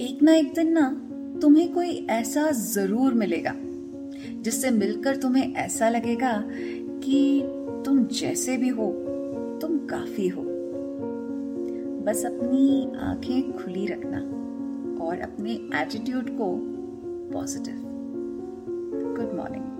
एक ना एक दिन ना तुम्हें कोई ऐसा ज़रूर मिलेगा, जिससे मिलकर तुम्हें ऐसा लगेगा कि तुम जैसे भी हो, तुम काफ़ी हो। बस अपनी आँखें खुली रखना और अपने एटीट्यूड को पॉजिटिव गुड मॉर्निंग